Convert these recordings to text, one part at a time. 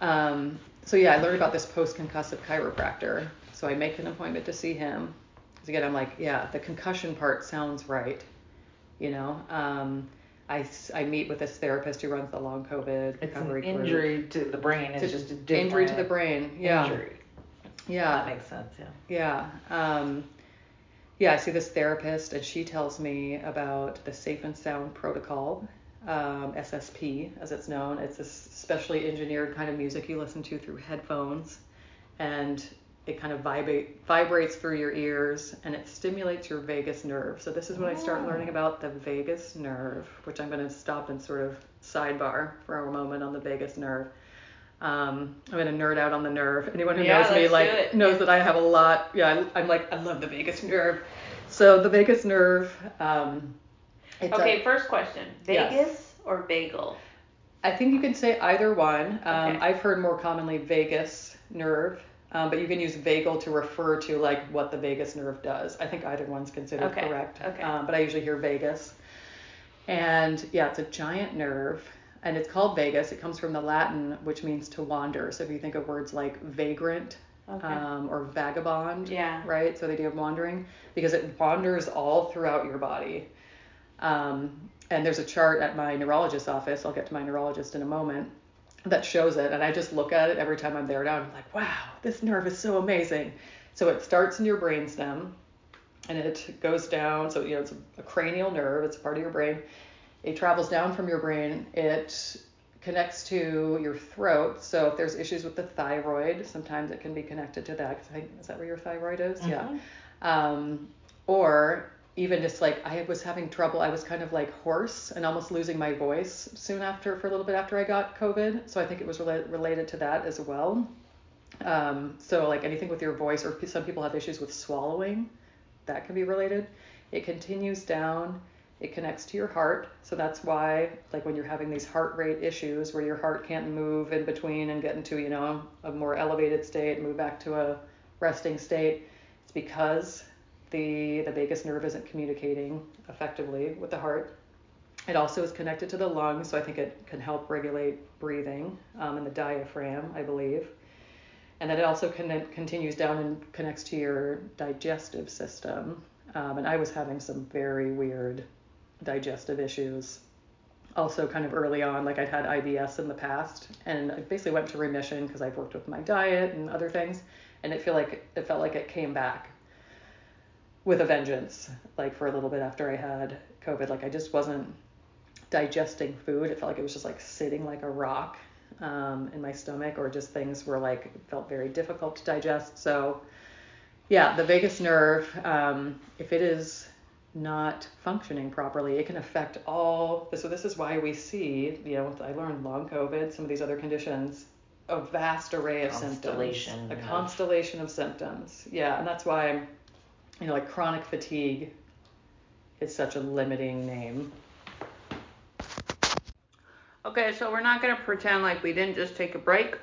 Um, so yeah, I learned about this post-concussive chiropractor. So I make an appointment to see him. Because again, I'm like, yeah, the concussion part sounds right. You know, um, I, I meet with this therapist who runs the long COVID It's an recovery group. injury to the brain. It's It's just a different Injury to the brain. Yeah. Injury. Yeah. That makes sense. Yeah. Yeah. Um, yeah, I see this therapist, and she tells me about the Safe and Sound Protocol, um, SSP, as it's known. It's a specially engineered kind of music you listen to through headphones, and it kind of vibrate, vibrates through your ears, and it stimulates your vagus nerve. So this is when I start Oh. learning about the vagus nerve, which I'm going to stop and sort of sidebar for a moment on the vagus nerve. Um, I'm gonna nerd out on the nerve. Anyone who Yeah, knows me like knows that I have a lot. Yeah, I, I'm like I love the vagus nerve. So the vagus nerve. Um, it's a- Okay, first question. Yes. Or vagal? I think you can say either one. Um, Okay. I've heard more commonly vagus nerve, um, but you can use vagal to refer to like what the vagus nerve does. I think either one's considered Okay, correct. okay. Um, but I usually hear vagus. And yeah, it's a giant nerve, and it's called vagus. It comes from the Latin, which means to wander. So if you think of words like vagrant Okay. um, or vagabond, Yeah. right? So the idea of wandering, because it wanders all throughout your body. Um, and there's a chart at my neurologist's office. I'll get to my neurologist in a moment. That shows it, and I just look at it every time I'm there now. I'm like, wow, this nerve is so amazing. So it starts in your brainstem, and it goes down. So you know, it's a cranial nerve. It's a part of your brain. It travels down from your brain. It connects to your throat. So if there's issues with the thyroid, sometimes it can be connected to that. I think, is that where your thyroid is? Yeah. Mhm. Um, or even just like I was having trouble. I was kind of like hoarse and almost losing my voice soon after, for a little bit after I got COVID. So I think it was rela- related to that as well. Um, so like anything with your voice, or some people have issues with swallowing, that can be related. It continues down. It connects to your heart. So that's why, like when you're having these heart rate issues where your heart can't move in between and get into, you know, a more elevated state, move back to a resting state, it's because the the vagus nerve isn't communicating effectively with the heart. It also is connected to the lungs, so I think it can help regulate breathing um, and the diaphragm, I believe. And then it also con- continues down and connects to your digestive system. Um, and I was having some very weird digestive issues. Also, kind of early on, like I'd had IBS in the past, and I basically went to remission because I've worked with my diet and other things, and it feel like it felt like it came back with a vengeance. Like for a little bit after I had COVID, like I just wasn't digesting food. It felt like it was just like sitting like a rock um, in my stomach, or just things were like felt very difficult to digest. So, yeah, the vagus nerve, um, if it is not functioning properly, it can affect all. So this is why we see, you know, I learned long COVID, some of these other conditions, a vast array of symptoms, a of- constellation of symptoms. Yeah, and that's why, you know, like chronic fatigue is such a limiting name. Okay, so we're not gonna pretend like we didn't just take a break.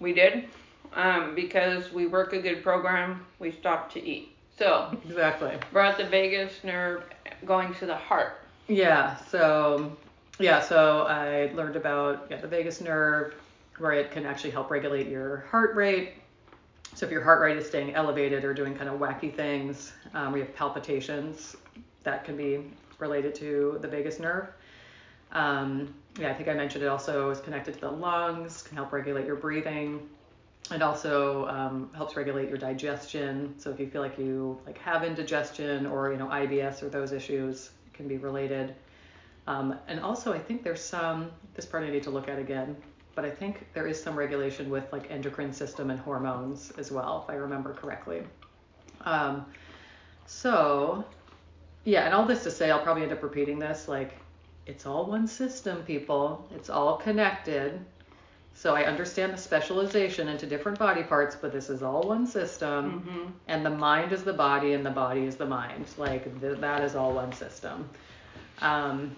We did, um, because we work a good program. We stopped to eat. So Exactly. brought the vagus nerve going to the heart. Yeah, so yeah, so I learned about yeah, the vagus nerve, where it can actually help regulate your heart rate. So if your heart rate is staying elevated or doing kind of wacky things, um, we have palpitations that can be related to the vagus nerve. Um, yeah, I think I mentioned it also is connected to the lungs, can help regulate your breathing. It also um, helps regulate your digestion. So if you feel like you like have indigestion or you know IBS or those issues can be related. Um, and also I think there's some this part I need to look at again, but I think there is some regulation with like endocrine system and hormones as well, if I remember correctly. Um, so yeah, and all this to say, I'll probably end up repeating this. Like, it's all one system, people. It's all connected. So I understand the specialization into different body parts, but this is all one system. Mm-hmm. And the mind is the body, and the body is the mind. Like, th- that is all one system. Um,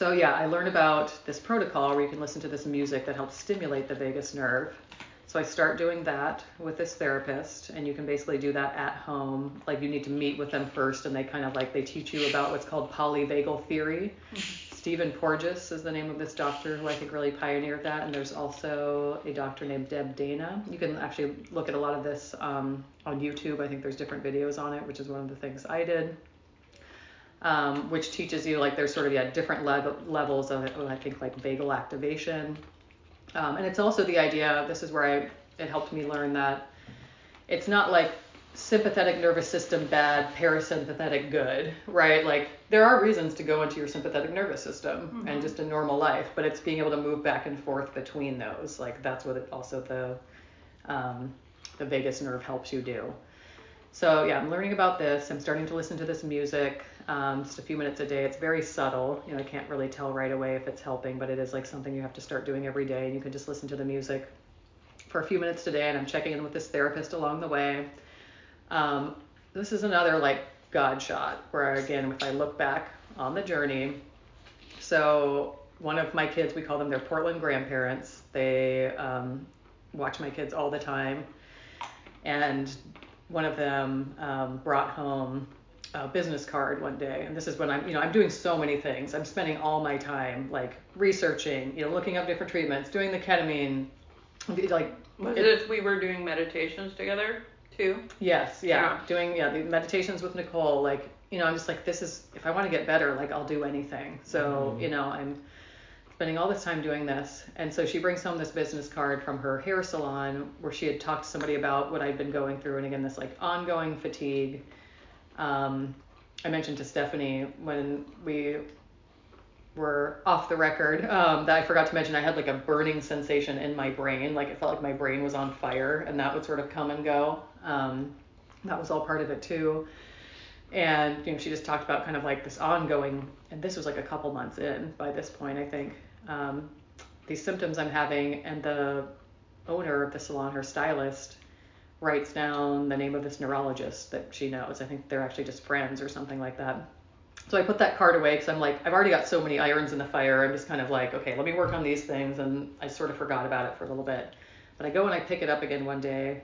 so yeah, I learned about this protocol where you can listen to this music that helps stimulate the vagus nerve. So I start doing that with this therapist, and you can basically do that at home. Like you need to meet with them first, and they kind of like they teach you about what's called polyvagal theory. Stephen Porges is the name of this doctor who I think really pioneered that. And there's also a doctor named Deb Dana. You can actually look at a lot of this um, on YouTube. I think there's different videos on it, which is one of the things I did. Um, which teaches you like there's sort of yeah different le- levels of I think like vagal activation, um, and it's also the idea. This is where I it helped me learn that it's not like sympathetic nervous system bad, parasympathetic good, right? Like there are reasons to go into your sympathetic nervous system mm-hmm. and just a normal life, but it's being able to move back and forth between those. Like that's what it, also the um, the vagus nerve helps you do. So yeah, I'm learning about this. I'm starting to listen to this music, um, just a few minutes a day. It's very subtle. You know, I can't really tell right away if it's helping, but it is like something you have to start doing every day. And you can just listen to the music for a few minutes today. And I'm checking in with this therapist along the way. Um, this is another like God shot where again, if I look back on the journey, so one of my kids, we call them their Portland grandparents. They um, watch my kids all the time, and one of them um, brought home a business card one day, and this is when I'm, you know, I'm doing so many things. I'm spending all my time like researching, you know, looking up different treatments, doing the ketamine, like. Was it, it we were doing meditations together? too. Yes, yeah. yeah. Doing yeah, the meditations with Nicole, like, you know, I'm just like this is if I want to get better, like I'll do anything. So, mm-hmm. you know, I'm spending all this time doing this. And so she brings home this business card from her hair salon where she had talked to somebody about what I'd been going through and again this like ongoing fatigue. Um, I mentioned to Stephanie when we were off the record um, that I forgot to mention I had like a burning sensation in my brain, like it felt like my brain was on fire, and that would sort of come and go. Um, that was all part of it too. And you know, she just talked about kind of like this ongoing, and this was like a couple months in by this point, I think. Um, these symptoms I'm having, and the owner of the salon, her stylist, writes down the name of this neurologist that she knows. I think they're actually just friends or something like that. So I put that card away because I'm like, I've already got so many irons in the fire. I'm just kind of like, okay, let me work on these things. And I sort of forgot about it for a little bit. But I go and I pick it up again one day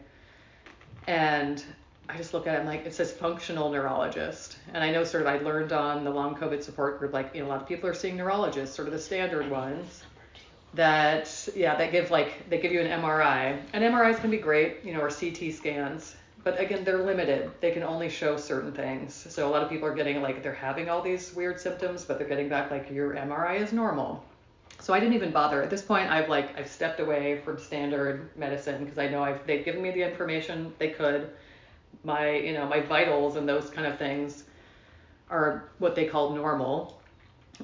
and I just look at it, I'm like, it says functional neurologist. And I know sort of I learned on the long COVID support group, like, you know, a lot of people are seeing neurologists, sort of the standard ones that, yeah, that give like, they give you an MRI. And MRIs can be great, you know, or CT scans but again, they're limited. They can only show certain things. So a lot of people are getting like they're having all these weird symptoms, but they're getting back like your MRI is normal. So I didn't even bother. At this point, I've like I've stepped away from standard medicine because I know I've they've given me the information they could. My you know my vitals and those kind of things are what they call normal.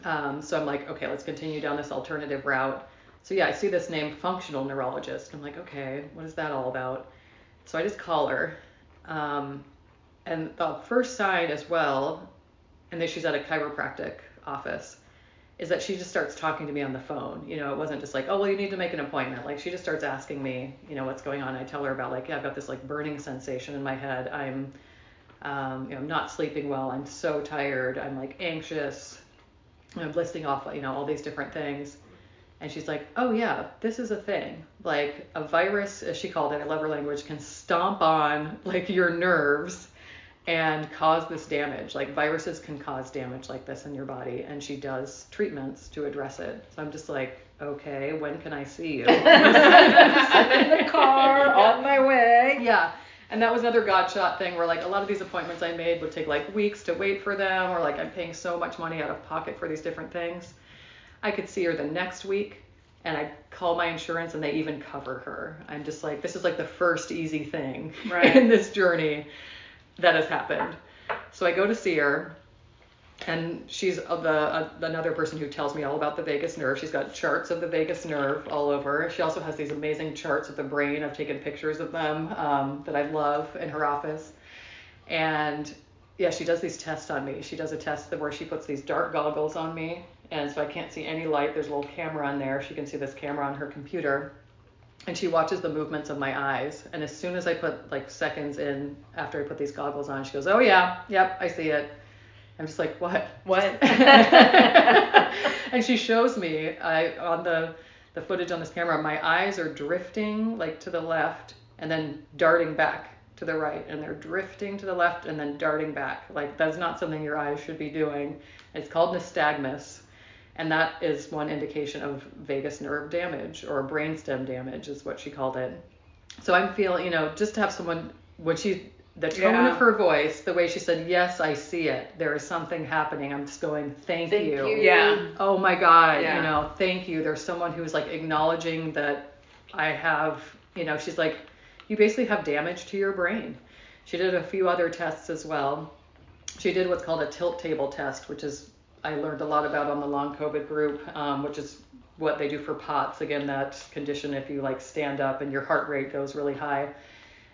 Um, so I'm like, okay, let's continue down this alternative route. So yeah, I see this name, functional neurologist. I'm like, okay, what is that all about? So I just call her um, and the first sign as well, and then she's at a chiropractic office, is that she just starts talking to me on the phone. You know, it wasn't just like, oh, well, you need to make an appointment. Like she just starts asking me, you know, what's going on. I tell her about like, yeah, I've got this like burning sensation in my head. I'm, um, you know, I'm not sleeping well. I'm so tired. I'm like anxious. I'm listing off, you know, all these different things. And she's like, oh yeah, this is a thing. Like a virus, as she called it, I love her language, can stomp on like your nerves and cause this damage. Like viruses can cause damage like this in your body, and she does treatments to address it. So I'm just like, okay, when can I see you? I'm in the car on my way. Yeah. And that was another God shot thing where like a lot of these appointments I made would take like weeks to wait for them, or like I'm paying so much money out of pocket for these different things. I could see her the next week and I call my insurance and they even cover her. I'm just like, this is like the first easy thing right. in this journey that has happened. So I go to see her and she's the uh, another person who tells me all about the vagus nerve. She's got charts of the vagus nerve all over. She also has these amazing charts of the brain. I've taken pictures of them um, that I love in her office. And yeah, she does these tests on me. She does a test where she puts these dark goggles on me and so I can't see any light. There's a little camera on there. She can see this camera on her computer. And she watches the movements of my eyes. And as soon as I put like seconds in after I put these goggles on, she goes, Oh, yeah, yep, I see it. I'm just like, What? What? and she shows me I on the, the footage on this camera, my eyes are drifting like to the left and then darting back to the right. And they're drifting to the left and then darting back. Like, that's not something your eyes should be doing. It's called nystagmus And that is one indication of vagus nerve damage or brainstem damage, is what she called it. So I'm feeling, you know, just to have someone, when she, the tone Yeah. of her voice, the way she said, Yes, I see it. There is something happening. I'm just going, Thank, Thank you. Yeah. Oh my God, Yeah. you know, thank you. There's someone who's like acknowledging that I have, you know, she's like, You basically have damage to your brain. She did a few other tests as well. She did what's called a tilt table test, which is I learned a lot about on the long COVID group, um, which is what they do for POTS. Again, that condition if you like stand up and your heart rate goes really high.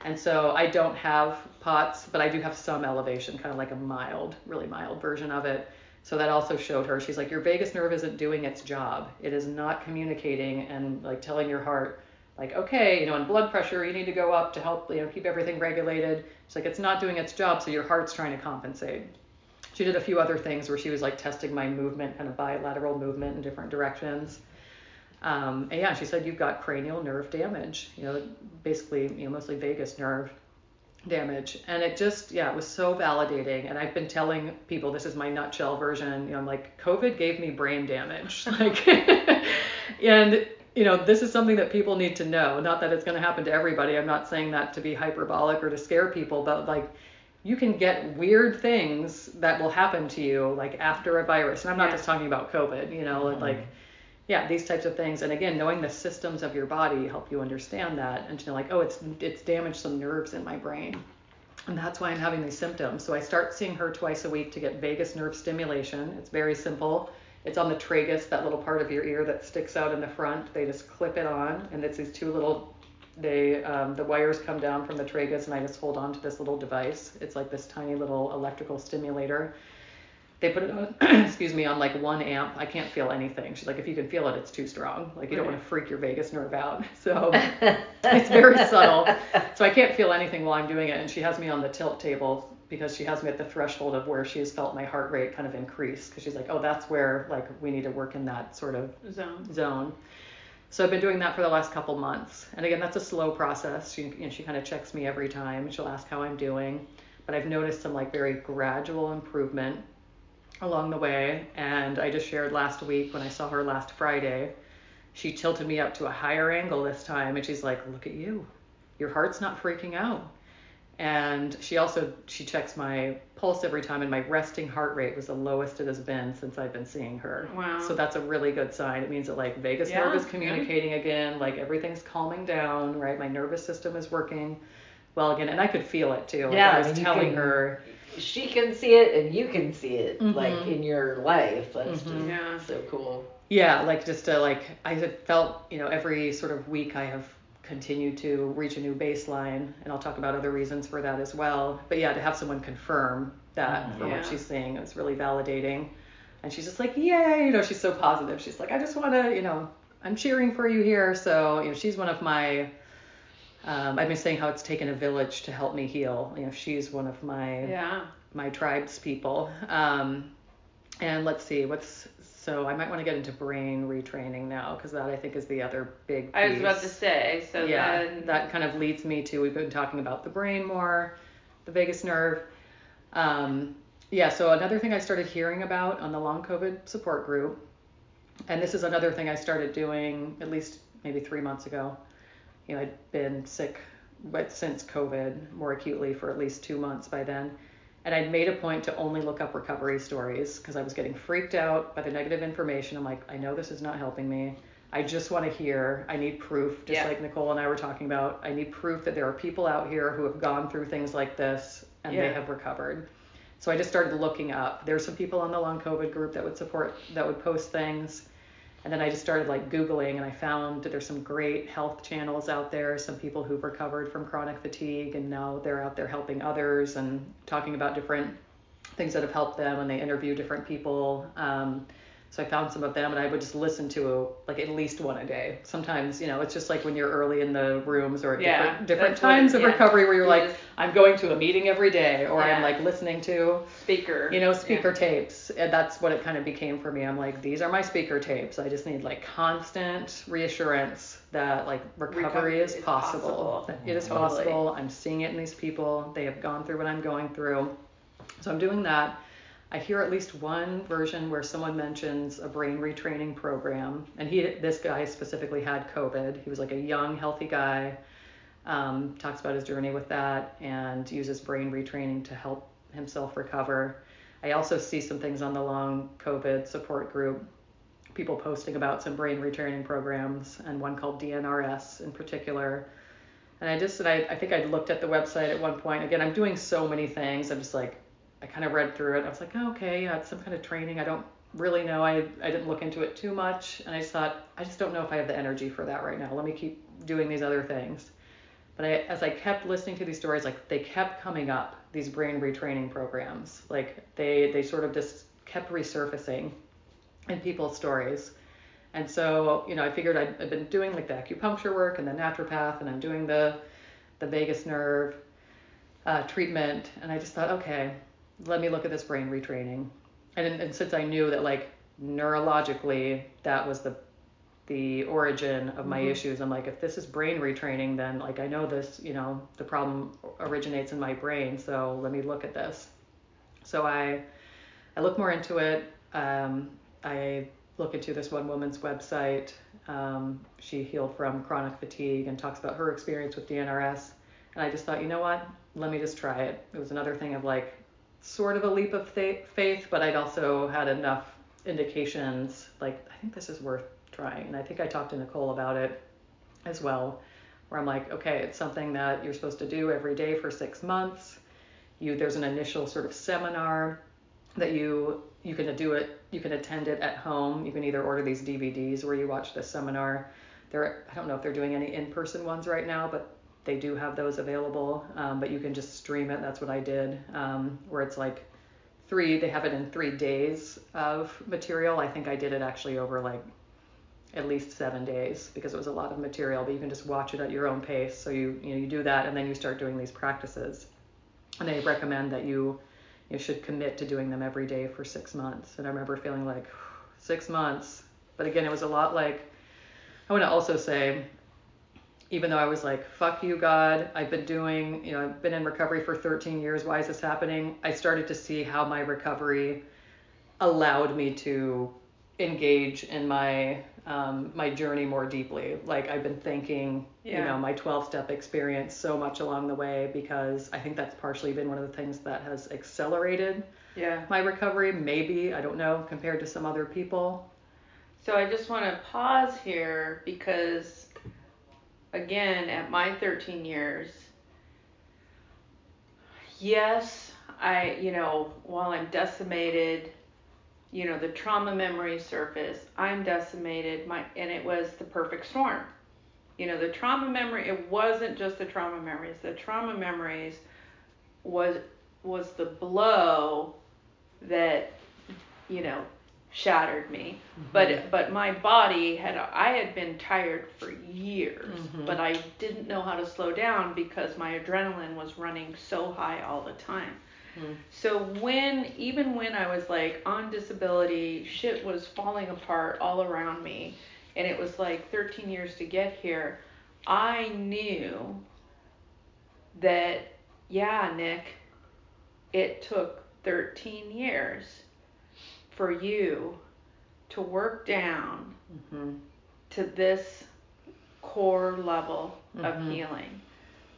And so I don't have POTS, but I do have some elevation, kind of like a mild, really mild version of it. So that also showed her. She's like, your vagus nerve isn't doing its job. It is not communicating and like telling your heart, like, okay, you know, and blood pressure, you need to go up to help, you know, keep everything regulated. She's like, it's not doing its job, so your heart's trying to compensate. She did a few other things where she was like testing my movement, kind of bilateral movement in different directions. Um, and yeah, she said you've got cranial nerve damage, you know, basically, you know, mostly vagus nerve damage. And it just, yeah, it was so validating. And I've been telling people this is my nutshell version. You know, I'm like, COVID gave me brain damage. Like, and you know, this is something that people need to know. Not that it's going to happen to everybody. I'm not saying that to be hyperbolic or to scare people, but like, you can get weird things that will happen to you like after a virus. And I'm not Yeah. just talking about COVID, you know, like mm-hmm. yeah, these types of things. And again, knowing the systems of your body help you understand that and to know like, oh, it's it's damaged some nerves in my brain. And that's why I'm having these symptoms. So I start seeing her twice a week to get vagus nerve stimulation. It's very simple. It's on the tragus, that little part of your ear that sticks out in the front. They just clip it on, and it's these two little. They um, the wires come down from the tragus, and I just hold on to this little device. It's like this tiny little electrical stimulator. They put it on, excuse me, on like one amp. I can't feel anything. She's like, if you can feel it, it's too strong. Like you don't want to freak your vagus nerve out. So it's very subtle. So I can't feel anything while I'm doing it. And she has me on the tilt table because she has me at the threshold of where she has felt my heart rate kind of increase. Because she's like, oh, that's where like we need to work in that sort of Zone. zone. So I've been doing that for the last couple months. And again, that's a slow process. She, you know, she kind of checks me every time. She'll ask how I'm doing. But I've noticed some like very gradual improvement along the way. And I just shared last week when I saw her last Friday, she tilted me up to a higher angle this time. And she's like, look at you. Your heart's not freaking out. And she also she checks my pulse every time, and my resting heart rate was the lowest it has been since I've been seeing her. Wow. So that's a really good sign. It means that like vagus Yeah, nerve is communicating again, like everything's calming down, right? My nervous system is working well again, and I could feel it too. Like Yeah, I was telling can- her. she can see it and you can see it like Mhm. in your life. That's Mhm. just Yeah. so cool. Yeah, like just to like I had felt, you know, every sort of week I have continued to reach a new baseline, and I'll talk about other reasons for that as well. But yeah, to have someone confirm that Mhm. for Yeah. what she's seeing is really validating. And she's just like, yay, you know, she's so positive. She's like, I just want to, you know, I'm cheering for you here. So, you know, she's one of my. Um, I've been saying how it's taken a village to help me heal. You know, she's one of my Yeah. my tribe's people. Um, and let's see, what's so I might want to get into brain retraining now because that I think is the other big piece. I was about to say. So yeah, then. that kind of leads me to we've been talking about the brain more, the vagus nerve. Um, yeah, so another thing I started hearing about on the long COVID support group, and this is another thing I started doing at least maybe three months ago. You know, I'd been sick but since COVID more acutely for at least two months by then. And I'd made a point to only look up recovery stories because I was getting freaked out by the negative information. I'm like, I know this is not helping me. I just want to hear. I need proof, just Yeah. like Nicole and I were talking about. I need proof that there are people out here who have gone through things like this and they have recovered. So I just started looking up. There's some people on the long COVID group that would support, that would post things. And then I just started like Googling and I found that there's some great health channels out there, some people who've recovered from chronic fatigue and now they're out there helping others and talking about different things that have helped them and they interview different people. Um, so I found some of them and I would just listen to like at least one a day. Sometimes, you know, it's just like when you're early in the rooms or at Yeah, different, different what it- times of yeah. recovery where you're like. I'm going to a meeting every day or I'm like listening to Speaker. you know speaker tapes and that's what it kind of became for me i'm like these are my speaker tapes i just need like constant reassurance that like recovery, Recovery is is possible, possible. it is Totally. possible i'm seeing it in these people they have gone through what i'm going through so i'm doing that I hear at least one version where someone mentions a brain retraining program, and he, this guy specifically had COVID. He was like a young, healthy guy. Um, talks about his journey with that and uses brain retraining to help himself recover. I also see some things on the long COVID support group, people posting about some brain retraining programs, and one called DNRS in particular. And I just, and I, I think I looked at the website at one point. Again, I'm doing so many things. I'm just like, I kind of read through it. I was like, oh, okay, yeah, it's some kind of training. I don't really know. I, I didn't look into it too much. And I just thought, I just don't know if I have the energy for that right now. Let me keep doing these other things. But I, as I kept listening to these stories, like they kept coming up, these brain retraining programs. Like they, they sort of just kept resurfacing in people's stories. And so, you know, I figured I'd, I'd been doing like the acupuncture work and the naturopath, and I'm doing the, the vagus nerve uh, treatment. And I just thought, okay, let me look at this brain retraining. And, and since I knew that like neurologically that was the the origin of my mm-hmm. issues, I'm like, if this is brain retraining, then like I know this, you know, the problem originates in my brain. So let me look at this. So I I look more into it. Um, I look into this one woman's website. Um, she healed from chronic fatigue and talks about her experience with DNRS. And I just thought, you know what? Let me just try it. It was another thing of like, sort of a leap of faith, but I'd also had enough indications like I think this is worth trying. And I think I talked to Nicole about it as well, where I'm like, okay, it's something that you're supposed to do every day for six months. You there's an initial sort of seminar that you you can do it you can attend it at home. You can either order these DVDs where you watch the seminar. There I don't know if they're doing any in-person ones right now, but they do have those available, um, but you can just stream it. That's what I did, um, where it's like three, they have it in three days of material. I think I did it actually over like at least seven days because it was a lot of material, but you can just watch it at your own pace. So you, you know, you do that and then you start doing these practices. And they recommend that you, you should commit to doing them every day for six months. And I remember feeling like six months, but again, it was a lot like, I want to also say even though I was like, fuck you, God, I've been doing, you know, I've been in recovery for 13 years. Why is this happening? I started to see how my recovery allowed me to engage in my um, my journey more deeply. Like I've been thanking, yeah. you know, my 12 step experience so much along the way because I think that's partially been one of the things that has accelerated yeah. my recovery. Maybe I don't know compared to some other people. So I just want to pause here because again, at my 13 years, yes, I, you know, while I'm decimated, you know, the trauma memory surface, I'm decimated, my, and it was the perfect storm. You know, the trauma memory, it wasn't just the trauma memories. The trauma memories was was the blow that, you know, shattered me. Mm-hmm. But but my body had I had been tired for years, mm-hmm. but I didn't know how to slow down because my adrenaline was running so high all the time. Mm-hmm. So when even when I was like on disability, shit was falling apart all around me and it was like 13 years to get here. I knew that yeah, Nick, it took 13 years for you to work down mm-hmm. to this core level mm-hmm. of healing.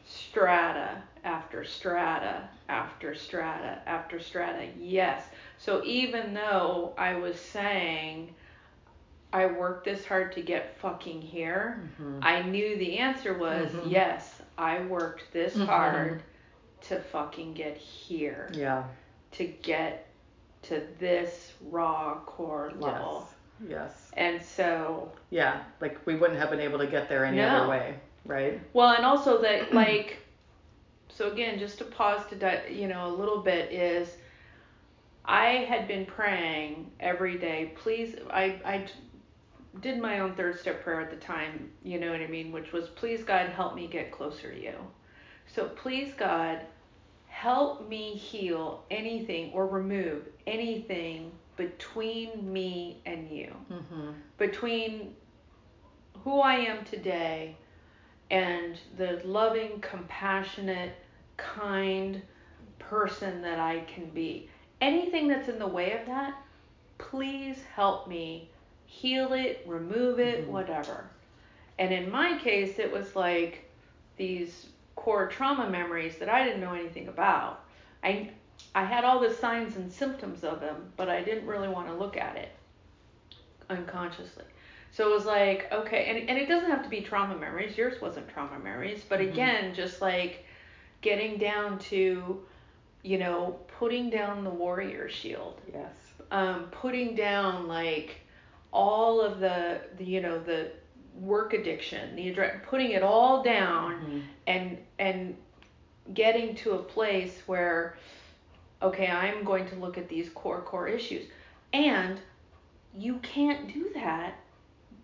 Strata after strata after strata after strata. Yes. So even though I was saying I worked this hard to get fucking here, mm-hmm. I knew the answer was mm-hmm. yes, I worked this mm-hmm. hard to fucking get here. Yeah. To get to this raw core level. Yes. yes. And so. Yeah, like we wouldn't have been able to get there any no. other way, right? Well, and also that like, so again, just to pause to di- you know a little bit is, I had been praying every day. Please, I I did my own third step prayer at the time. You know what I mean, which was please God help me get closer to you. So please God help me heal anything or remove anything between me and you, mm-hmm. between who I am today and the loving, compassionate, kind person that I can be. anything that's in the way of that, please help me heal it, remove it, Mhm. whatever. And in my case, it was like these core trauma memories that I didn't know anything about. I I had all the signs and symptoms of them, but I didn't really want to look at it unconsciously. So it was like, okay, and, and it doesn't have to be trauma memories. Yours wasn't trauma memories, but Mhm. again, just like getting down to, you know, putting down the warrior shield, Yes. um, putting down like all of the, the you know, the work addiction, the address, putting it all down Mhm. and and getting to a place where okay i'm going to look at these core core issues and you can't do that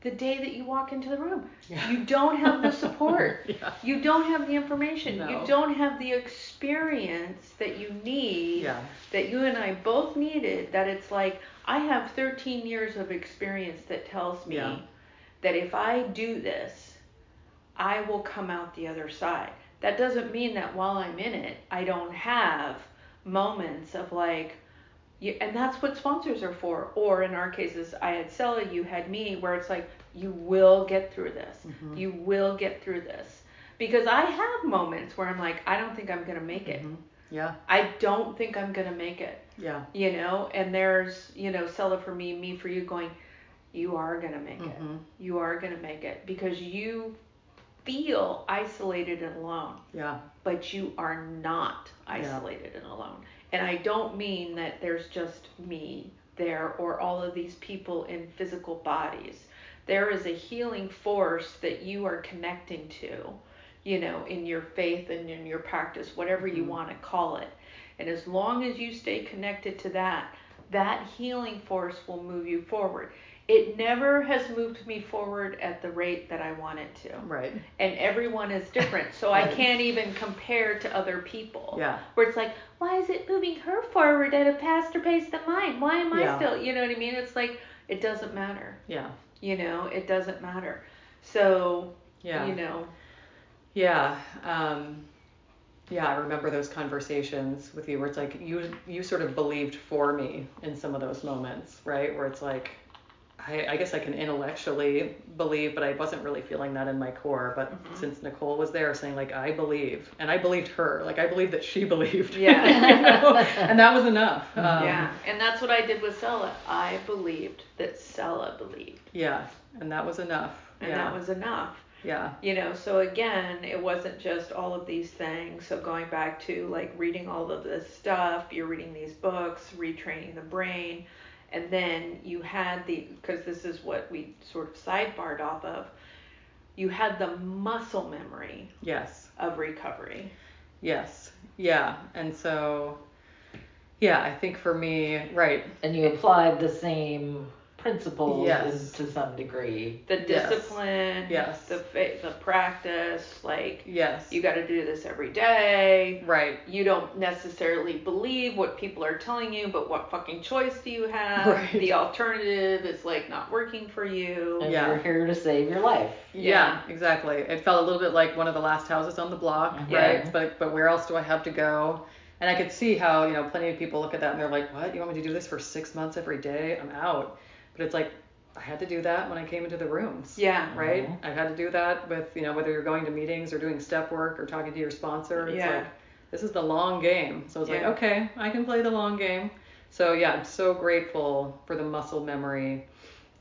the day that you walk into the room Yeah. you don't have the support yeah. you don't have the information No. you don't have the experience that you need Yeah. that you and i both needed that it's like i have 13 years of experience that tells me. That if i do this i will come out the other side that doesn't mean that while i'm in it i don't have moments of like you, and that's what sponsors are for or in our cases i had Sella, you had me where it's like you will get through this Mhm. you will get through this because i have moments where i'm like i don't think i'm going to make it Mhm. Yeah. i don't think i'm going to make it Yeah. you know and there's you know Sella for me me for you going you are going to make it Mhm. you are going to make it because you feel isolated and alone Yeah. but you are not isolated and alone. And I don't mean that there's just me there or all of these people in physical bodies. There is a healing force that you are connecting to, you know, in your faith and in your practice, whatever you Mhm. want to call it. And as long as you stay connected to that, that healing force will move you forward. It never has moved me forward at the rate that I want it to Right. and everyone is different. So I can't even compare to other people. Yeah. Where it's like, why is it moving her forward at a faster pace than mine? Why am I Yeah. still? You know what I mean? It's like it doesn't matter. Yeah. You know, it doesn't matter. So Yeah. you know, Yeah. Um, yeah, I remember those conversations with you where it's like you you sort of believed for me in some of those moments, right? Where it's like I, I guess I can intellectually believe, but I wasn't really feeling that in my core. But Mhm. since Nicole was there saying like I believe, and I believed her, like I believed that she believed, Yeah. you know? and that was enough. Um, yeah. And that's what I did with Sella. I believed that Sella believed, Yeah, and that was enough. and yeah. that was enough. yeah. you know so again it wasn't just all of these things so going back to like reading all of this stuff you're reading these books retraining the brain and then you had the because this is what we sort of sidebarred off of you had the muscle memory Yes. of recovery Yes. Yeah. And so, yeah, I think for me, right. And you applied the same principles Yes. in, to some degree. the discipline Yes. the fa- the practice like Yes. you got to do this every day right. you don't necessarily believe what people are telling you, but what fucking choice do you have? Right. The alternative is like not working for you. And Yeah. you're here to save your life. Yeah. exactly. It felt a little bit like one of the last houses on the block, Mhm. right? Yeah. But but where else do I have to go? And I could see how, you know, plenty of people look at that and they're like, "What? You want me to do this for 6 months every day? I'm out." But it's like I had to do that when I came into the rooms. Yeah. Right? Mhm. I had to do that with, you know, whether you're going to meetings or doing step work or talking to your sponsor. It's Yeah. like this is the long game. So it's Yeah. like, okay, I can play the long game. So yeah, I'm so grateful for the muscle memory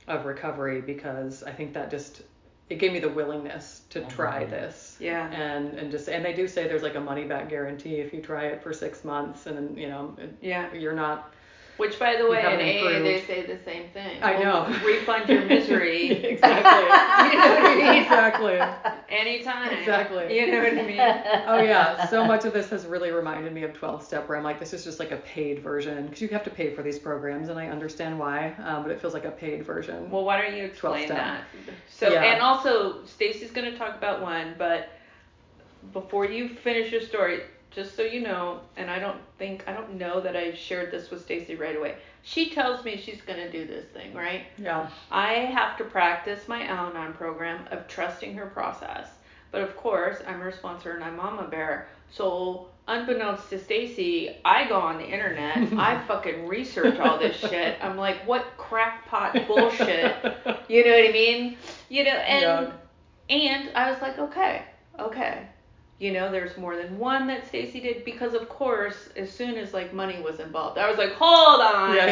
of recovery because I think that just it gave me the willingness to try this. Yeah. And and just and they do say there's like a money back guarantee if you try it for six months and then you know it- Yeah. you're not Which, by the way, in AA they say the same thing. I We'll know. refund your misery exactly You know what I mean? exactly anytime. Exactly. You know what I mean? oh yeah so much of this has really reminded me of 12 step where i'm like this is just like a paid version because you have to pay for these programs and i understand why um, but it feels like a paid version Well, why don't you explain that? So, Yeah. and also, Stacy's going to talk about one, but before you finish your story, just so you know, and I don't think, I don't know that I shared this with Stacy right away. She tells me she's going to do this thing, right? yeah I have to practice my Al Anon program of trusting her process. But of course, I'm her sponsor and I'm Mama Bear. So unbeknownst to Stacy, I go on the internet. I fucking research all this shit. I'm like, what crackpot bullshit? You know what I mean? You know, and and I was like, okay, okay. You know, there's more than one that Stacy did because of course, as soon as like money was involved, I was like, hold on. Yeah,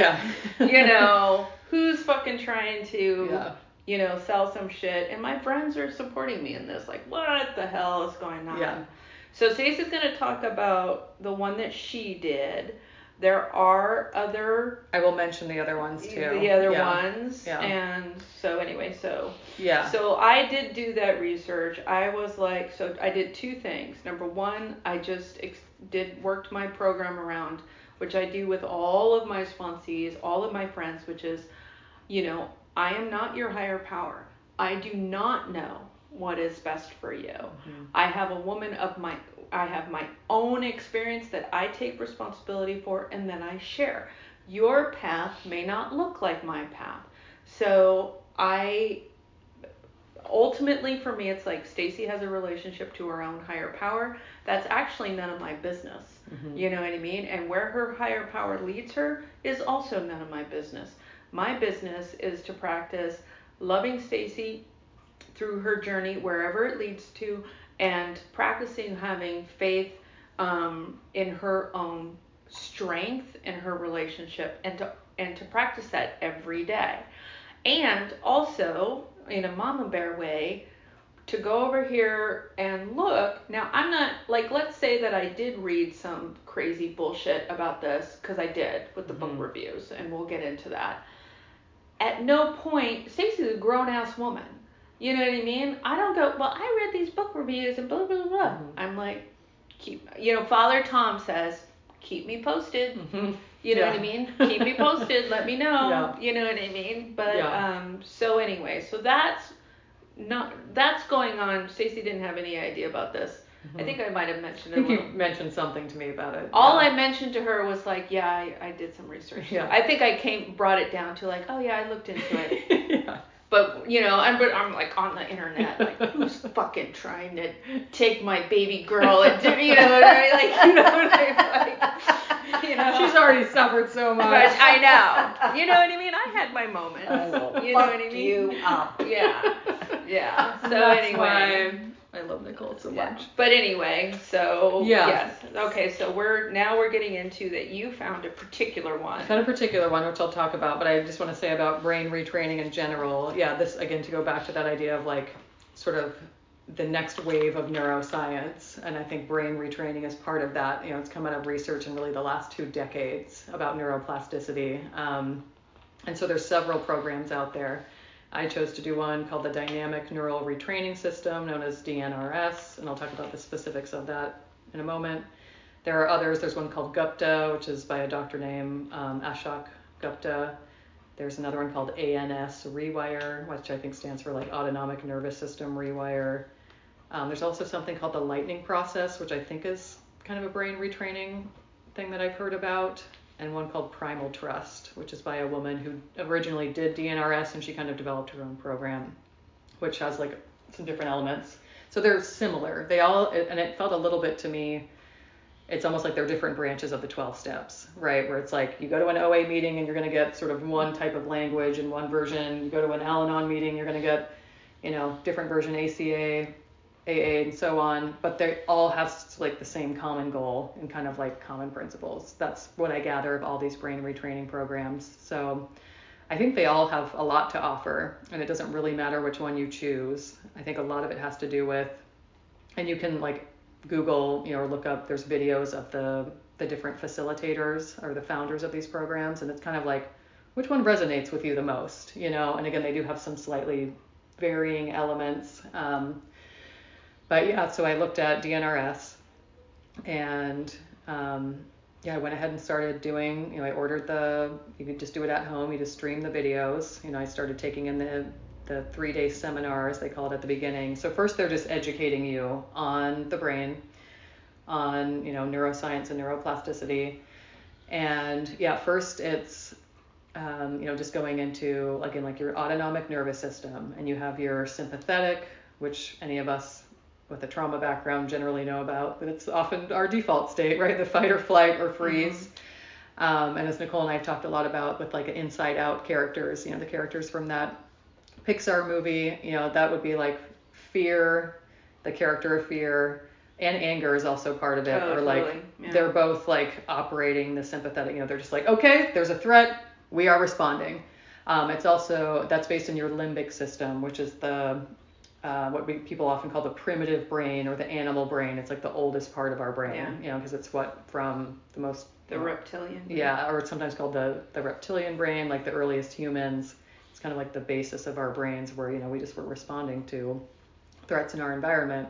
yeah. you know, who's fucking trying to Yeah. you know, sell some shit. And my friends are supporting me in this. Like, what the hell is going on? Yeah. So Stacey's going to talk about the one that she did. There are other I will mention the other ones too. the other yeah. ones. Yeah. And so anyway, so Yeah. so I did do that research. I was like, so I did two things. Number one, I just ex- did worked my program around, which I do with all of my sponsees, all of my friends, which is, you know, I am not your higher power. I do not know what is best for you. Mhm. I have a woman of my I have my own experience that I take responsibility for and then I share. Your path may not look like my path. So I ultimately for me it's like Stacy has a relationship to her own higher power. That's actually none of my business. Mhm. You know what I mean? And where her higher power leads her is also none of my business. My business is to practice loving Stacy through her journey wherever it leads to and practicing having faith um, in her own strength in her relationship and to and to practice that every day. And also in a mama bear way to go over here and look. Now i'm not like let's say that i did read some crazy bullshit about this because i did with the book Mhm. reviews and we'll get into that. At no point Stacey's a grown ass woman you know what i mean i don't go well i read these book reviews and blah blah blah Mhm. i'm like keep you know father tom says keep me posted Mhm. you know Yeah. what I mean? Keep me posted. let me know. Yeah. You know what I mean? But Yeah. um, so anyway, so that's not that's going on. Stacey didn't have any idea about this. I Mhm. think I might have mentioned I it. think you mentioned something to me about it. All yeah. I mentioned to her was like, yeah, I, I did some research. Yeah. I think I came brought it down to like, oh yeah, I looked into it. yeah. But you know, I'm but I'm like on the internet, like who's fucking trying to take my baby girl and do you know what I mean? Like you know what I mean? Like, you know. She's already suffered so much. But I know. You know what I mean? I had my moments. I will you know what I mean? you up. Yeah. Yeah. So That's anyway. why I love Nicole so Yeah. much. But anyway, so Yeah. yes. Okay, so we're now we're getting into that you found a particular one. I found a particular one which I'll talk about, but I just want to say about brain retraining in general. Yeah, this again to go back to that idea of like sort of the next wave of neuroscience, and I think brain retraining is part of that. You know, it's come out of research in really the last two decades about neuroplasticity, um, and so there's several programs out there. I chose to do one called the Dynamic Neural Retraining System, known as DNRS, and I'll talk about the specifics of that in a moment. There are others. There's one called Gupta, which is by a doctor named um, Ashok Gupta. There's another one called ANS Rewire, which I think stands for like Autonomic Nervous System Rewire. Um, there's also something called the Lightning Process, which I think is kind of a brain retraining thing that I've heard about, and one called Primal Trust, which is by a woman who originally did DNRS and she kind of developed her own program, which has like some different elements. So they're similar. They all, and it felt a little bit to me it's almost like they're different branches of the 12 steps, right? Where it's like you go to an OA meeting and you're going to get sort of one type of language and one version. You go to an Al Anon meeting, you're going to get, you know, different version ACA, AA, and so on. But they all have like the same common goal and kind of like common principles. That's what I gather of all these brain retraining programs. So I think they all have a lot to offer, and it doesn't really matter which one you choose. I think a lot of it has to do with, and you can like Google, you know, or look up. There's videos of the the different facilitators or the founders of these programs, and it's kind of like which one resonates with you the most, you know. And again, they do have some slightly varying elements. Um, but yeah, so I looked at DNRS, and um, yeah, I went ahead and started doing. You know, I ordered the. You could just do it at home. You just stream the videos. You know, I started taking in the the three day seminars they call it at the beginning. So first they're just educating you on the brain, on you know neuroscience and neuroplasticity, and yeah, first it's um, you know just going into again like your autonomic nervous system, and you have your sympathetic, which any of us with a trauma background generally know about, but it's often our default state, right? The fight or flight or freeze. Mm-hmm. Um, and as Nicole and I have talked a lot about with like inside out characters, you know, the characters from that Pixar movie, you know, that would be like fear, the character of fear, and anger is also part of it. Oh, or like totally. yeah. they're both like operating the sympathetic, you know, they're just like, okay, there's a threat, we are responding. Um, it's also that's based in your limbic system, which is the uh, what we, people often call the primitive brain or the animal brain. It's like the oldest part of our brain, Yeah. you know, because it's what from the most the reptilian. yeah, or it's sometimes called the the reptilian brain, like the earliest humans. It's kind of like the basis of our brains, where you know we just were responding to threats in our environment.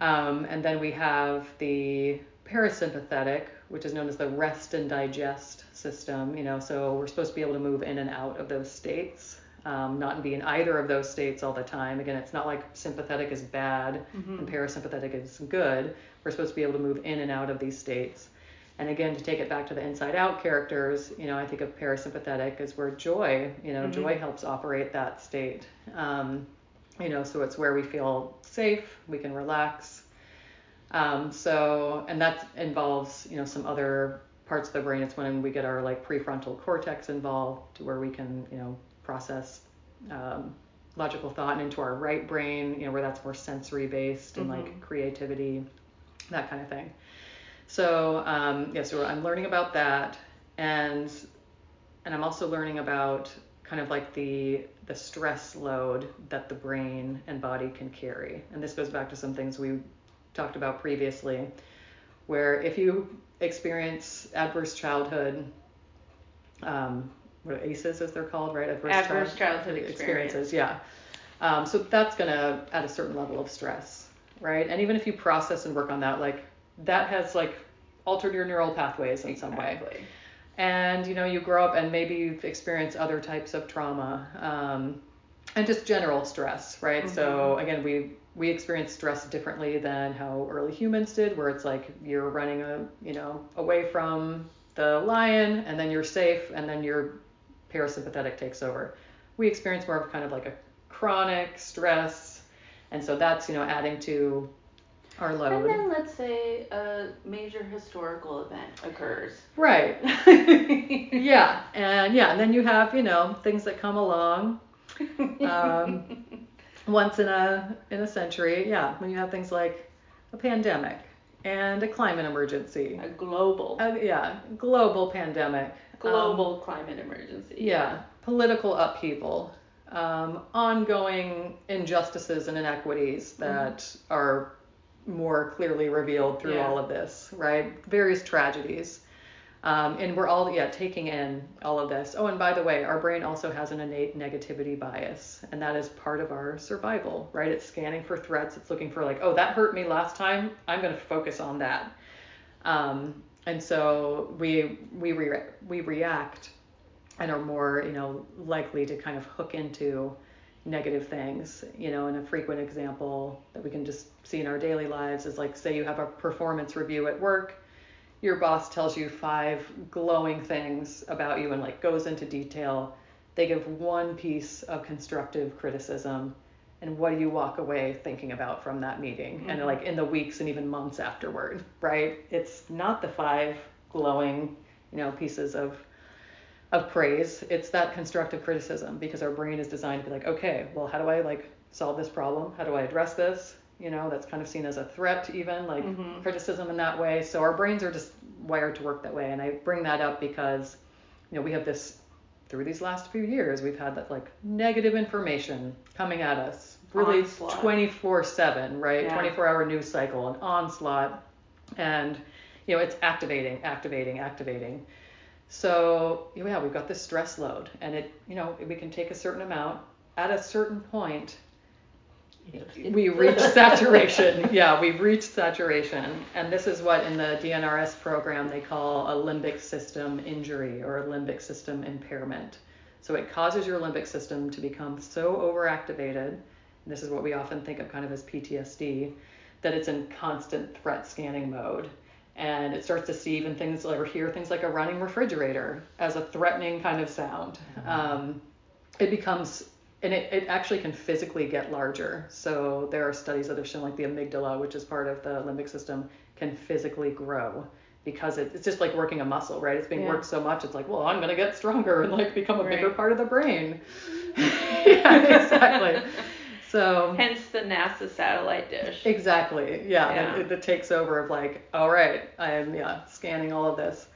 Um, and then we have the parasympathetic, which is known as the rest and digest system. You know, so we're supposed to be able to move in and out of those states, um, not be in either of those states all the time. Again, it's not like sympathetic is bad Mhm. and parasympathetic is good. We're supposed to be able to move in and out of these states. And again, to take it back to the inside out characters, you know, I think of parasympathetic as where joy, you know, Mhm. joy helps operate that state. Um, you know, so it's where we feel safe, we can relax. Um, so, and that involves, you know, some other parts of the brain. It's when we get our like prefrontal cortex involved to where we can, you know, process um, logical thought and into our right brain, you know, where that's more sensory based and like Mhm. creativity, that kind of thing. So, um, yeah, so I'm learning about that and and I'm also learning about kind of like the the stress load that the brain and body can carry. And this goes back to some things we talked about previously, where if you experience adverse childhood, um, what ACEs as they're called, right? Adverse childhood experiences, yeah. Um, so that's gonna add a certain level of stress, right? And even if you process and work on that, like that has like altered your neural pathways in some way Exactly. and you know you grow up and maybe you've experienced other types of trauma um, and just general stress right so again we we experience stress differently than how early humans did where it's like you're running a you know away from the lion and then you're safe and then your parasympathetic takes over. We experience more of kind of like a chronic stress and so that's you know adding to our load. And then let's say a major historical event occurs. right. Yeah and yeah and then you have you know things that come along um, once in a in a century yeah when you have things like a pandemic and a climate emergency. A global, uh, yeah global pandemic um, global climate emergency. yeah political upheaval um, ongoing injustices and inequities that are more clearly revealed through Yeah. all of this right? Various tragedies. Um, and we're all yeah taking in all of this. Oh and by the way our brain also has an innate negativity bias and that is part of our survival right? It's scanning for threats. It's looking for like oh that hurt me last time. I'm going to focus on that. Um, and so we we re- we react and are more you know likely to kind of hook into negative things. You know and a frequent example that we can just see in our daily lives is like say you have a performance review at work your boss tells you five glowing things about you and like goes into detail. They give one piece of constructive criticism and what do you walk away thinking about from that meeting? And like in the weeks and even months afterward right? It's not the five glowing you know pieces of of praise. It's that constructive criticism because our brain is designed to be like okay well how do i like solve this problem? How do i address this? You know that's kind of seen as a threat even like Mhm. criticism in that way. So our brains are just wired to work that way. And i bring that up because you know we have this through these last few years we've had that like negative information coming at us really Onslaught. 24 7 right Yeah. 24 hour news cycle an onslaught and you know it's activating activating activating so yeah we've got this stress load and it you know we can take a certain amount at a certain point we reach saturation. Yeah, we've reached saturation. And this is what in the DNRS program they call a limbic system injury or a limbic system impairment. So it causes your limbic system to become so overactivated. and This is what we often think of kind of as PTSD, that it's in constant threat scanning mode. And it starts to see even things like, or hear things like a running refrigerator as a threatening kind of sound. Um, it becomes and it, it actually can physically get larger. So there are studies that have shown like the amygdala, which is part of the limbic system, can physically grow because it, it's just like working a muscle, right? It's being Yeah. worked so much, it's like, well, I'm gonna get stronger and like become a bigger part of the brain. yeah, exactly. So Hence the NASA satellite dish. Exactly. Yeah. Yeah. It, it takes over of like, all right, I am yeah scanning all of this.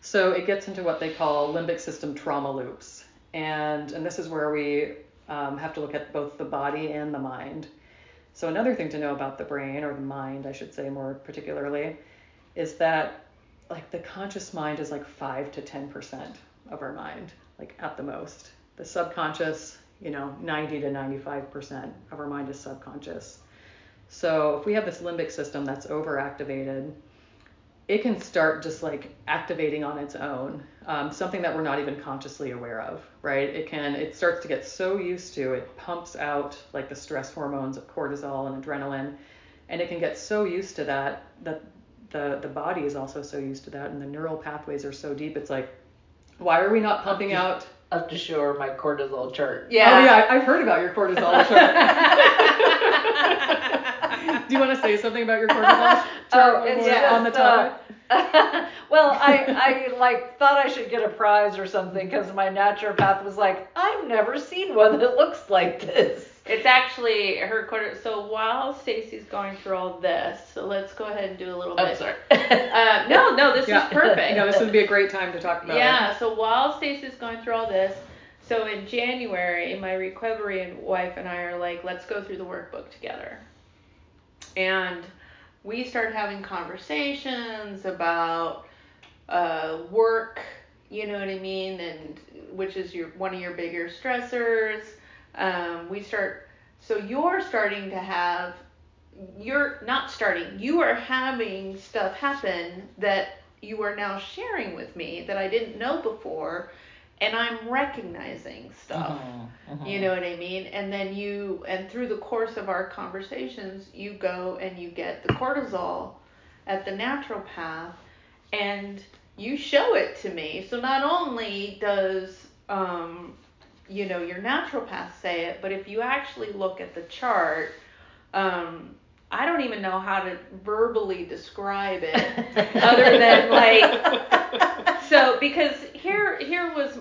So it gets into what they call limbic system trauma loops, and and this is where we um, have to look at both the body and the mind. So another thing to know about the brain or the mind, I should say more particularly, is that like the conscious mind is like five to ten percent of our mind, like at the most. The subconscious, you know, 90 to 95 percent of our mind is subconscious. So if we have this limbic system that's overactivated, it can start just like activating on its own, um, something that we're not even consciously aware of, right? It can, it starts to get so used to, it pumps out like the stress hormones of cortisol and adrenaline, and it can get so used to that that the the body is also so used to that, and the neural pathways are so deep. It's like, why are we not pumping out? I have to show her my cortisol chart. Yeah. Oh yeah, I- I've heard about your cortisol chart. Do you want to say something about your cortisol Oh, when it's just, on the topic? uh, well, I, I like thought I should get a prize or something because my naturopath was like, I've never seen one that looks like this. It's actually her quarter. So while Stacy's going through all this, so let's go ahead and do a little I'm bit. sorry. Uh, no, no, this Yeah. is perfect. No, this would be a great time to talk about Yeah, so while Stacey's going through all this, so in January, my recovery and wife and I are like, let's go through the workbook together. And we start having conversations about uh, work, you know what I mean, and which is your one of your bigger stressors. Um, we start, so you're starting to have, you're not starting, you are having stuff happen that you are now sharing with me that I didn't know before, and I'm recognizing stuff. Mhm, You mhm. know what I mean? And then you, and through the course of our conversations, you go and you get the cortisol at the naturopath and you show it to me. So not only does, um, you know, your naturopath say it, but if you actually look at the chart, um, I don't even know how to verbally describe it other than like so because here here was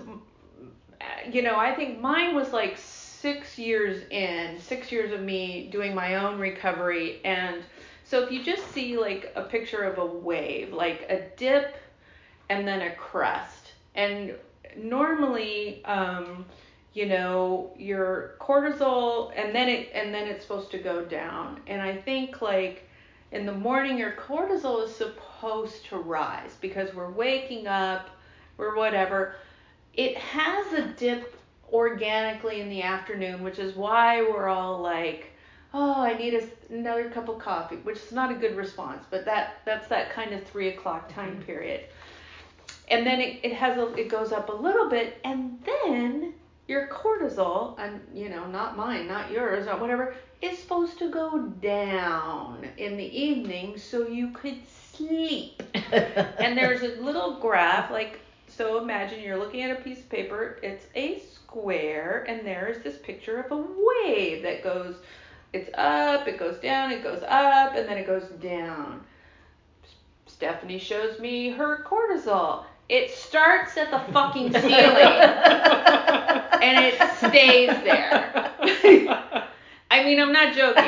you know i think mine was like six years in six years of me doing my own recovery. And so if you just see like a picture of a wave like a dip and then a crest and normally um you know your cortisol and then it and then it's supposed to go down. And i think like in the morning your cortisol is supposed to rise because we're waking up or whatever it has a dip organically in the afternoon which is why we're all like oh i need a, another cup of coffee which is not a good response but that that's that kind of three o'clock mm-hmm. time period. And then it, it has a it goes up a little bit and then your cortisol and you know not mine not yours or whatever is supposed to go down in the evening so you could sleep. And there's a little graph like so imagine you're looking at a piece of paper it's a square and there is this picture of a wave that goes it's up it goes down it goes up and then it goes down Stephanie shows me her cortisol. It starts at the fucking ceiling and it stays there. I mean, I'm not joking,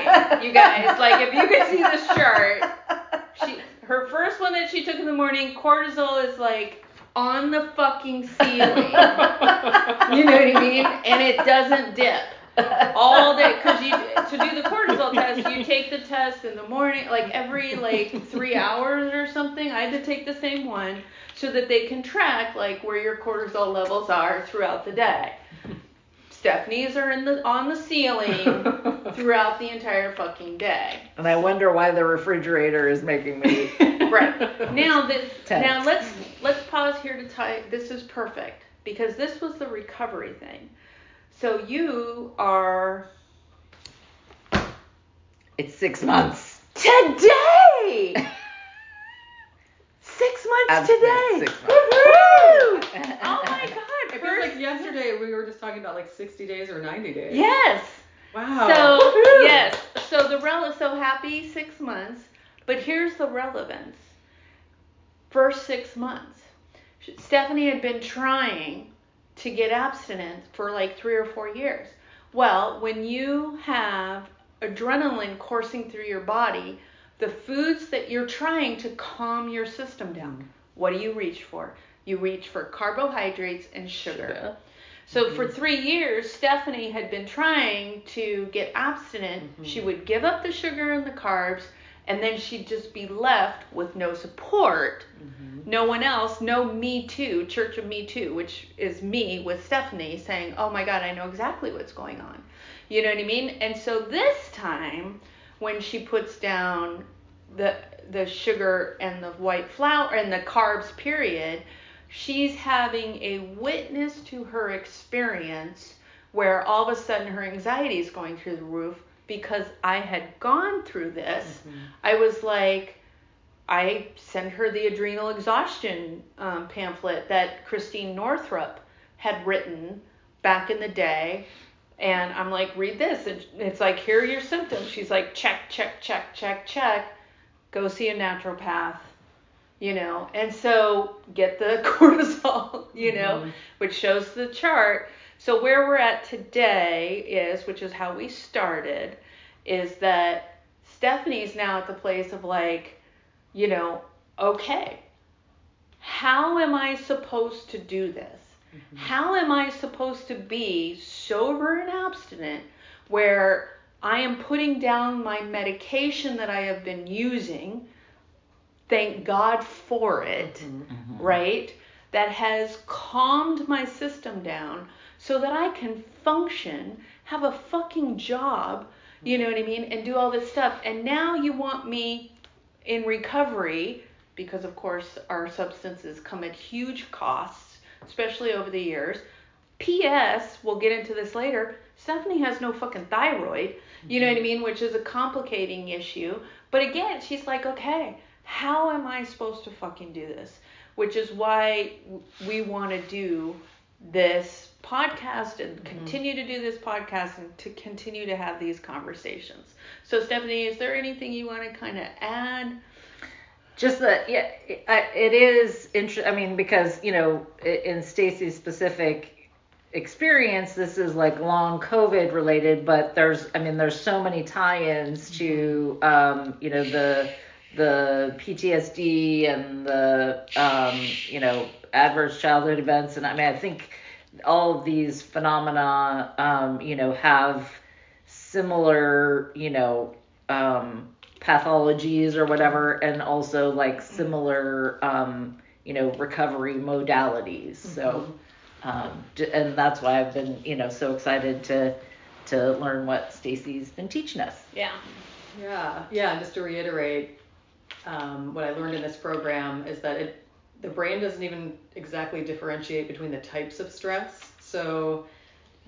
you guys. Like, if you could see this chart, she her first one that she took in the morning, cortisol is like on the fucking ceiling. You know what I mean? And it doesn't dip all day because you to do the cortisol test you take the test in the morning like every like three hours or something i had to take the same one so that they can track like where your cortisol levels are throughout the day stephanie's are in the on the ceiling throughout the entire fucking day And I wonder why the refrigerator is making me. right now this Tense. now let's let's pause here to tie this is perfect because this was the recovery thing so you are It's six months. Today! Six months Absolutely, today! six months. Woohoo! Oh my god, It feels like yesterday we were just talking about like 60 days or 90 days. Yes. Wow. So Woo. yes, so the rel is so happy six months, but here's the relevance. First six months, Stephanie had been trying to get abstinence for like three or four years. Well, when you have adrenaline coursing through your body, the foods that you're trying to calm your system down, mm-hmm. what do you reach for? You reach for carbohydrates and sugar. Sugar. So for mm-hmm. three years, Stephanie had been trying to get abstinent. Mm-hmm. She would give up the sugar and the carbs, and then she'd just be left with no support, mm-hmm. no one else, no me too, Church of Me Too, which is me with Stephanie saying, "Oh my God, I know exactly what's going on." You know what I mean? And so this time, when she puts down the the sugar and the white flour and the carbs, period, she's having a witness to her experience where all of a sudden her anxiety is going through the roof because I had gone through this. I was like, I sent her the adrenal exhaustion um, pamphlet that Christine Northrup had written back in the day. And I'm like, read this. And it's like, here are your symptoms. She's like, check, check, check, check, check. Go see a naturopath, you know. And so get the cortisol, you know, which shows the chart. So where we're at today is, which is how we started, is that Stephanie's now at the place of like, you know, okay, how am I supposed to do this? Mm-hmm. How am I supposed to be sober and abstinent where I am putting down my medication that I have been using? Thank God for it, mm-hmm. Mm-hmm. right? That has calmed my system down so that I can function, have a fucking job, you know what I mean, and do all this stuff. And now you want me in recovery because of course our substances come at huge costs, especially over the years. P.S. We'll get into this later. Stephanie has no fucking thyroid, you know what I mean, which is a complicating issue. But again, she's like, okay, how am I supposed to fucking do this? Which is why we want to do this podcast and continue to do this podcast and to continue to have these conversations. So, Stephanie, is there anything you want to kind of add? just that yeah it, it is interesting i mean because you know in stacy's specific experience this is like long covid related but there's i mean there's so many tie-ins to um you know the the ptsd and the um you know adverse childhood events and i mean i think all of these phenomena um you know have similar you know um pathologies or whatever and also like similar um you know recovery modalities so um and that's why i've been you know so excited to to learn what stacy's been teaching us Yeah. Yeah, yeah. And just to reiterate, um, what I learned in this program is that it, the brain doesn't even exactly differentiate between the types of stress. So,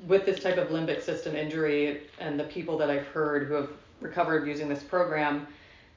with this type of limbic system injury, and the people that I've heard who have recovered using this program,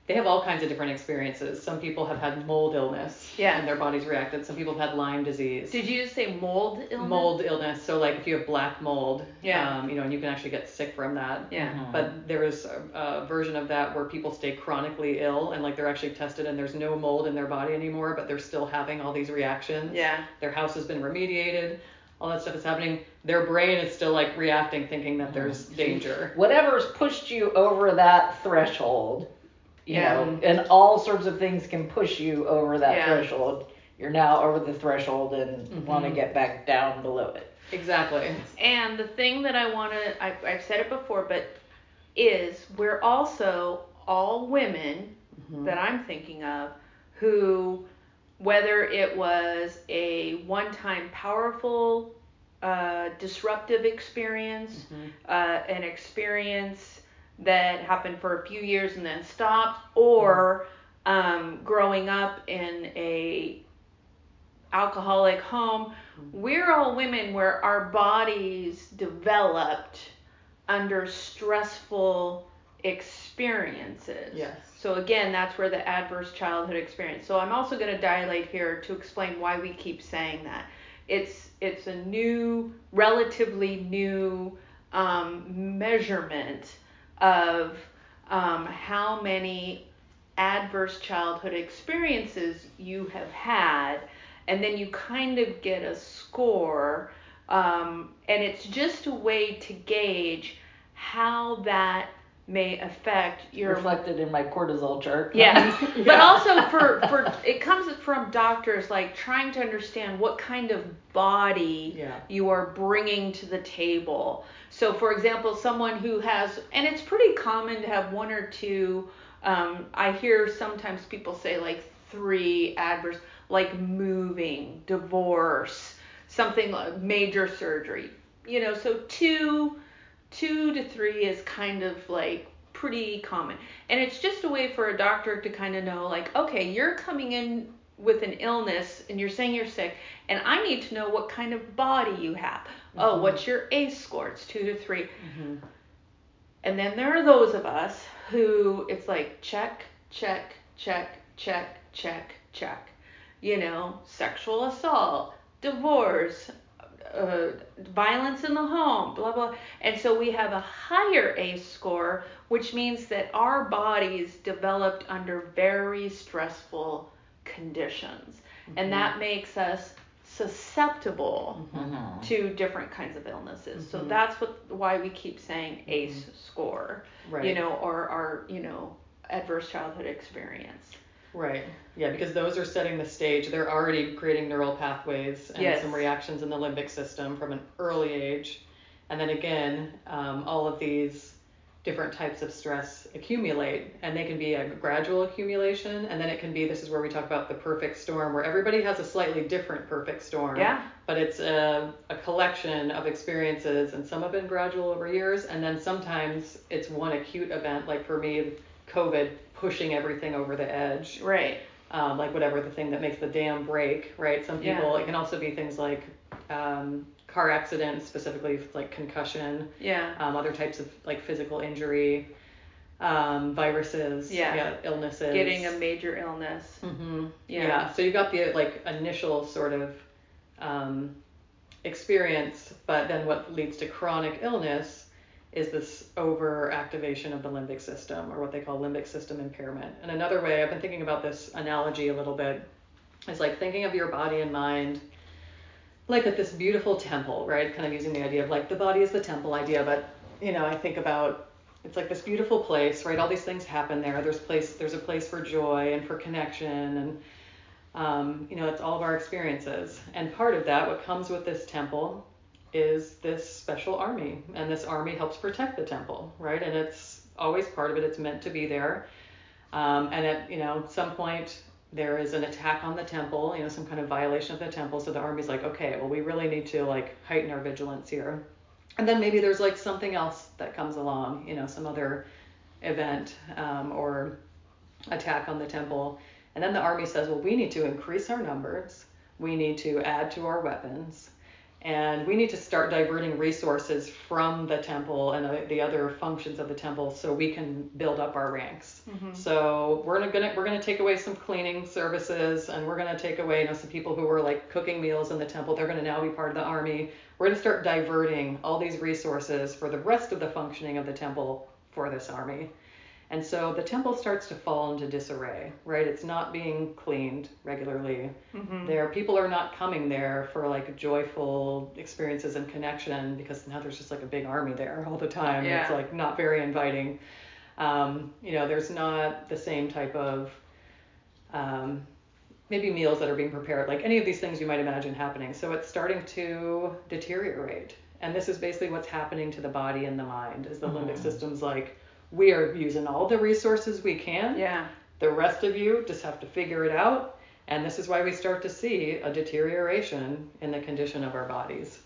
they have all kinds of different experiences. Some people have had mold illness, Yeah. and their bodies reacted. Some people have had Lyme disease. Did you just say mold illness? Mold illness. So, like if you have black mold, Yeah. um, you know, and you can actually get sick from that. Yeah. Mhm. But there is a, a version of that where people stay chronically ill and like they're actually tested and there's no mold in their body anymore, but they're still having all these reactions. Yeah. Their house has been remediated, all that stuff is happening. Their brain is still like reacting, thinking that there's danger. whatever's pushed you over that threshold you Yeah. know and all sorts of things can push you over that Yeah. threshold you're now over the threshold and want to get back down below it Exactly. And the thing that I want to, I've said it before, but is we're also all women Mhm. that I'm thinking of who, whether it was a one time powerful, uh, disruptive experience, Mhm. uh, an experience that happened for a few years and then stopped, or um, growing up in a alcoholic home, we're all women where our bodies developed under stressful experiences. Yes. So again, that's where the adverse childhood experience. So I'm also going to dilate here to explain why we keep saying that. It's it's a new, relatively new um, measurement of um, how many adverse childhood experiences you have had, and then you kind of get a score, um, and it's just a way to gauge how that may affect your reflected in my cortisol chart. yeah. But also for for it comes from doctors like trying to understand what kind of body Yeah. you are bringing to the table. So for example, someone who has and it's pretty common to have one or two um, I hear sometimes people say like three adverse like moving, divorce, something like major surgery. You know, so two two to three is kind of like pretty common. And it's just a way for a doctor to kind of know, like, okay, you're coming in with an illness and you're saying you're sick, and I need to know what kind of body you have. Oh, what's your ACE score? It's two to 3 Mhm. And then there are those of us who it's like check, check, check, check, check, check. You know, sexual assault, divorce, uh, violence in the home, blah, blah. And so we have a higher ACE score, which means that our bodies developed under very stressful conditions. And that makes us susceptible Mhm. to different kinds of illnesses. So Mhm. that's what why we keep saying ACE score, Right. you know, or our, you know, adverse childhood experience. Right. Yeah, because those are setting the stage. They're already creating neural pathways and Yes. some reactions in the limbic system from an early age. And then again, um, all of these different types of stress accumulate, and they can be a gradual accumulation, and then it can be this is where we talk about the perfect storm, where everybody has a slightly different perfect storm. Yeah. But it's a, a collection of experiences, and some have been gradual over years, and then sometimes it's one acute event, like for me, COVID pushing everything over the edge Right. um, like whatever the thing that makes the dam break, right? Some Yeah. people, it can also be things like um, car accidents, specifically like concussion, Yeah. um, other types of like physical injury, um, viruses, Yeah. illnesses. Getting a major illness. hmm Yeah. Yeah. So you've got the like initial sort of um, experience, but then what leads to chronic illness is this overactivation of the limbic system, or what they call limbic system impairment. And another way, I've been thinking about this analogy a little bit, is like thinking of your body and mind like at this beautiful temple, right? Kind of using the idea of like the body is the temple idea, but you know, I think about it's like this beautiful place, right? All these things happen there. There's place, there's a place for joy and for connection, and um, you know, it's all of our experiences. And part of that, what comes with this temple, is this special army, and this army helps protect the temple, right? And it's always part of it. It's meant to be there. Um, and at you know some point there is an attack on the temple, you know, some kind of violation of the temple. So the army's like, okay, well we really need to like heighten our vigilance here. And then maybe there's like something else that comes along, you know, some other event um, or attack on the temple. And then the army says, well, we need to increase our numbers. We need to add to our weapons. And we need to start diverting resources from the temple and uh, the other functions of the temple so we can build up our ranks. So we're gonna we're gonna take away some cleaning services and we're gonna take away you know some people who were like cooking meals in the temple. They're gonna now be part of the army. We're gonna start diverting all these resources for the rest of the functioning of the temple for this army. And so the temple starts to fall into disarray, right? It's not being cleaned regularly. Mm-hmm. There, people are not coming there for like joyful experiences and connection because now there's just like a big army there all the time. Yeah. It's like not very inviting. Um, you know, there's not the same type of um, maybe meals that are being prepared, like any of these things you might imagine happening. So it's starting to deteriorate. And this is basically what's happening to the body and the mind is the limbic system's like, we are using all the resources we can. Yeah. The rest of you just have to figure it out. And this is why we start to see a deterioration in the condition of our bodies.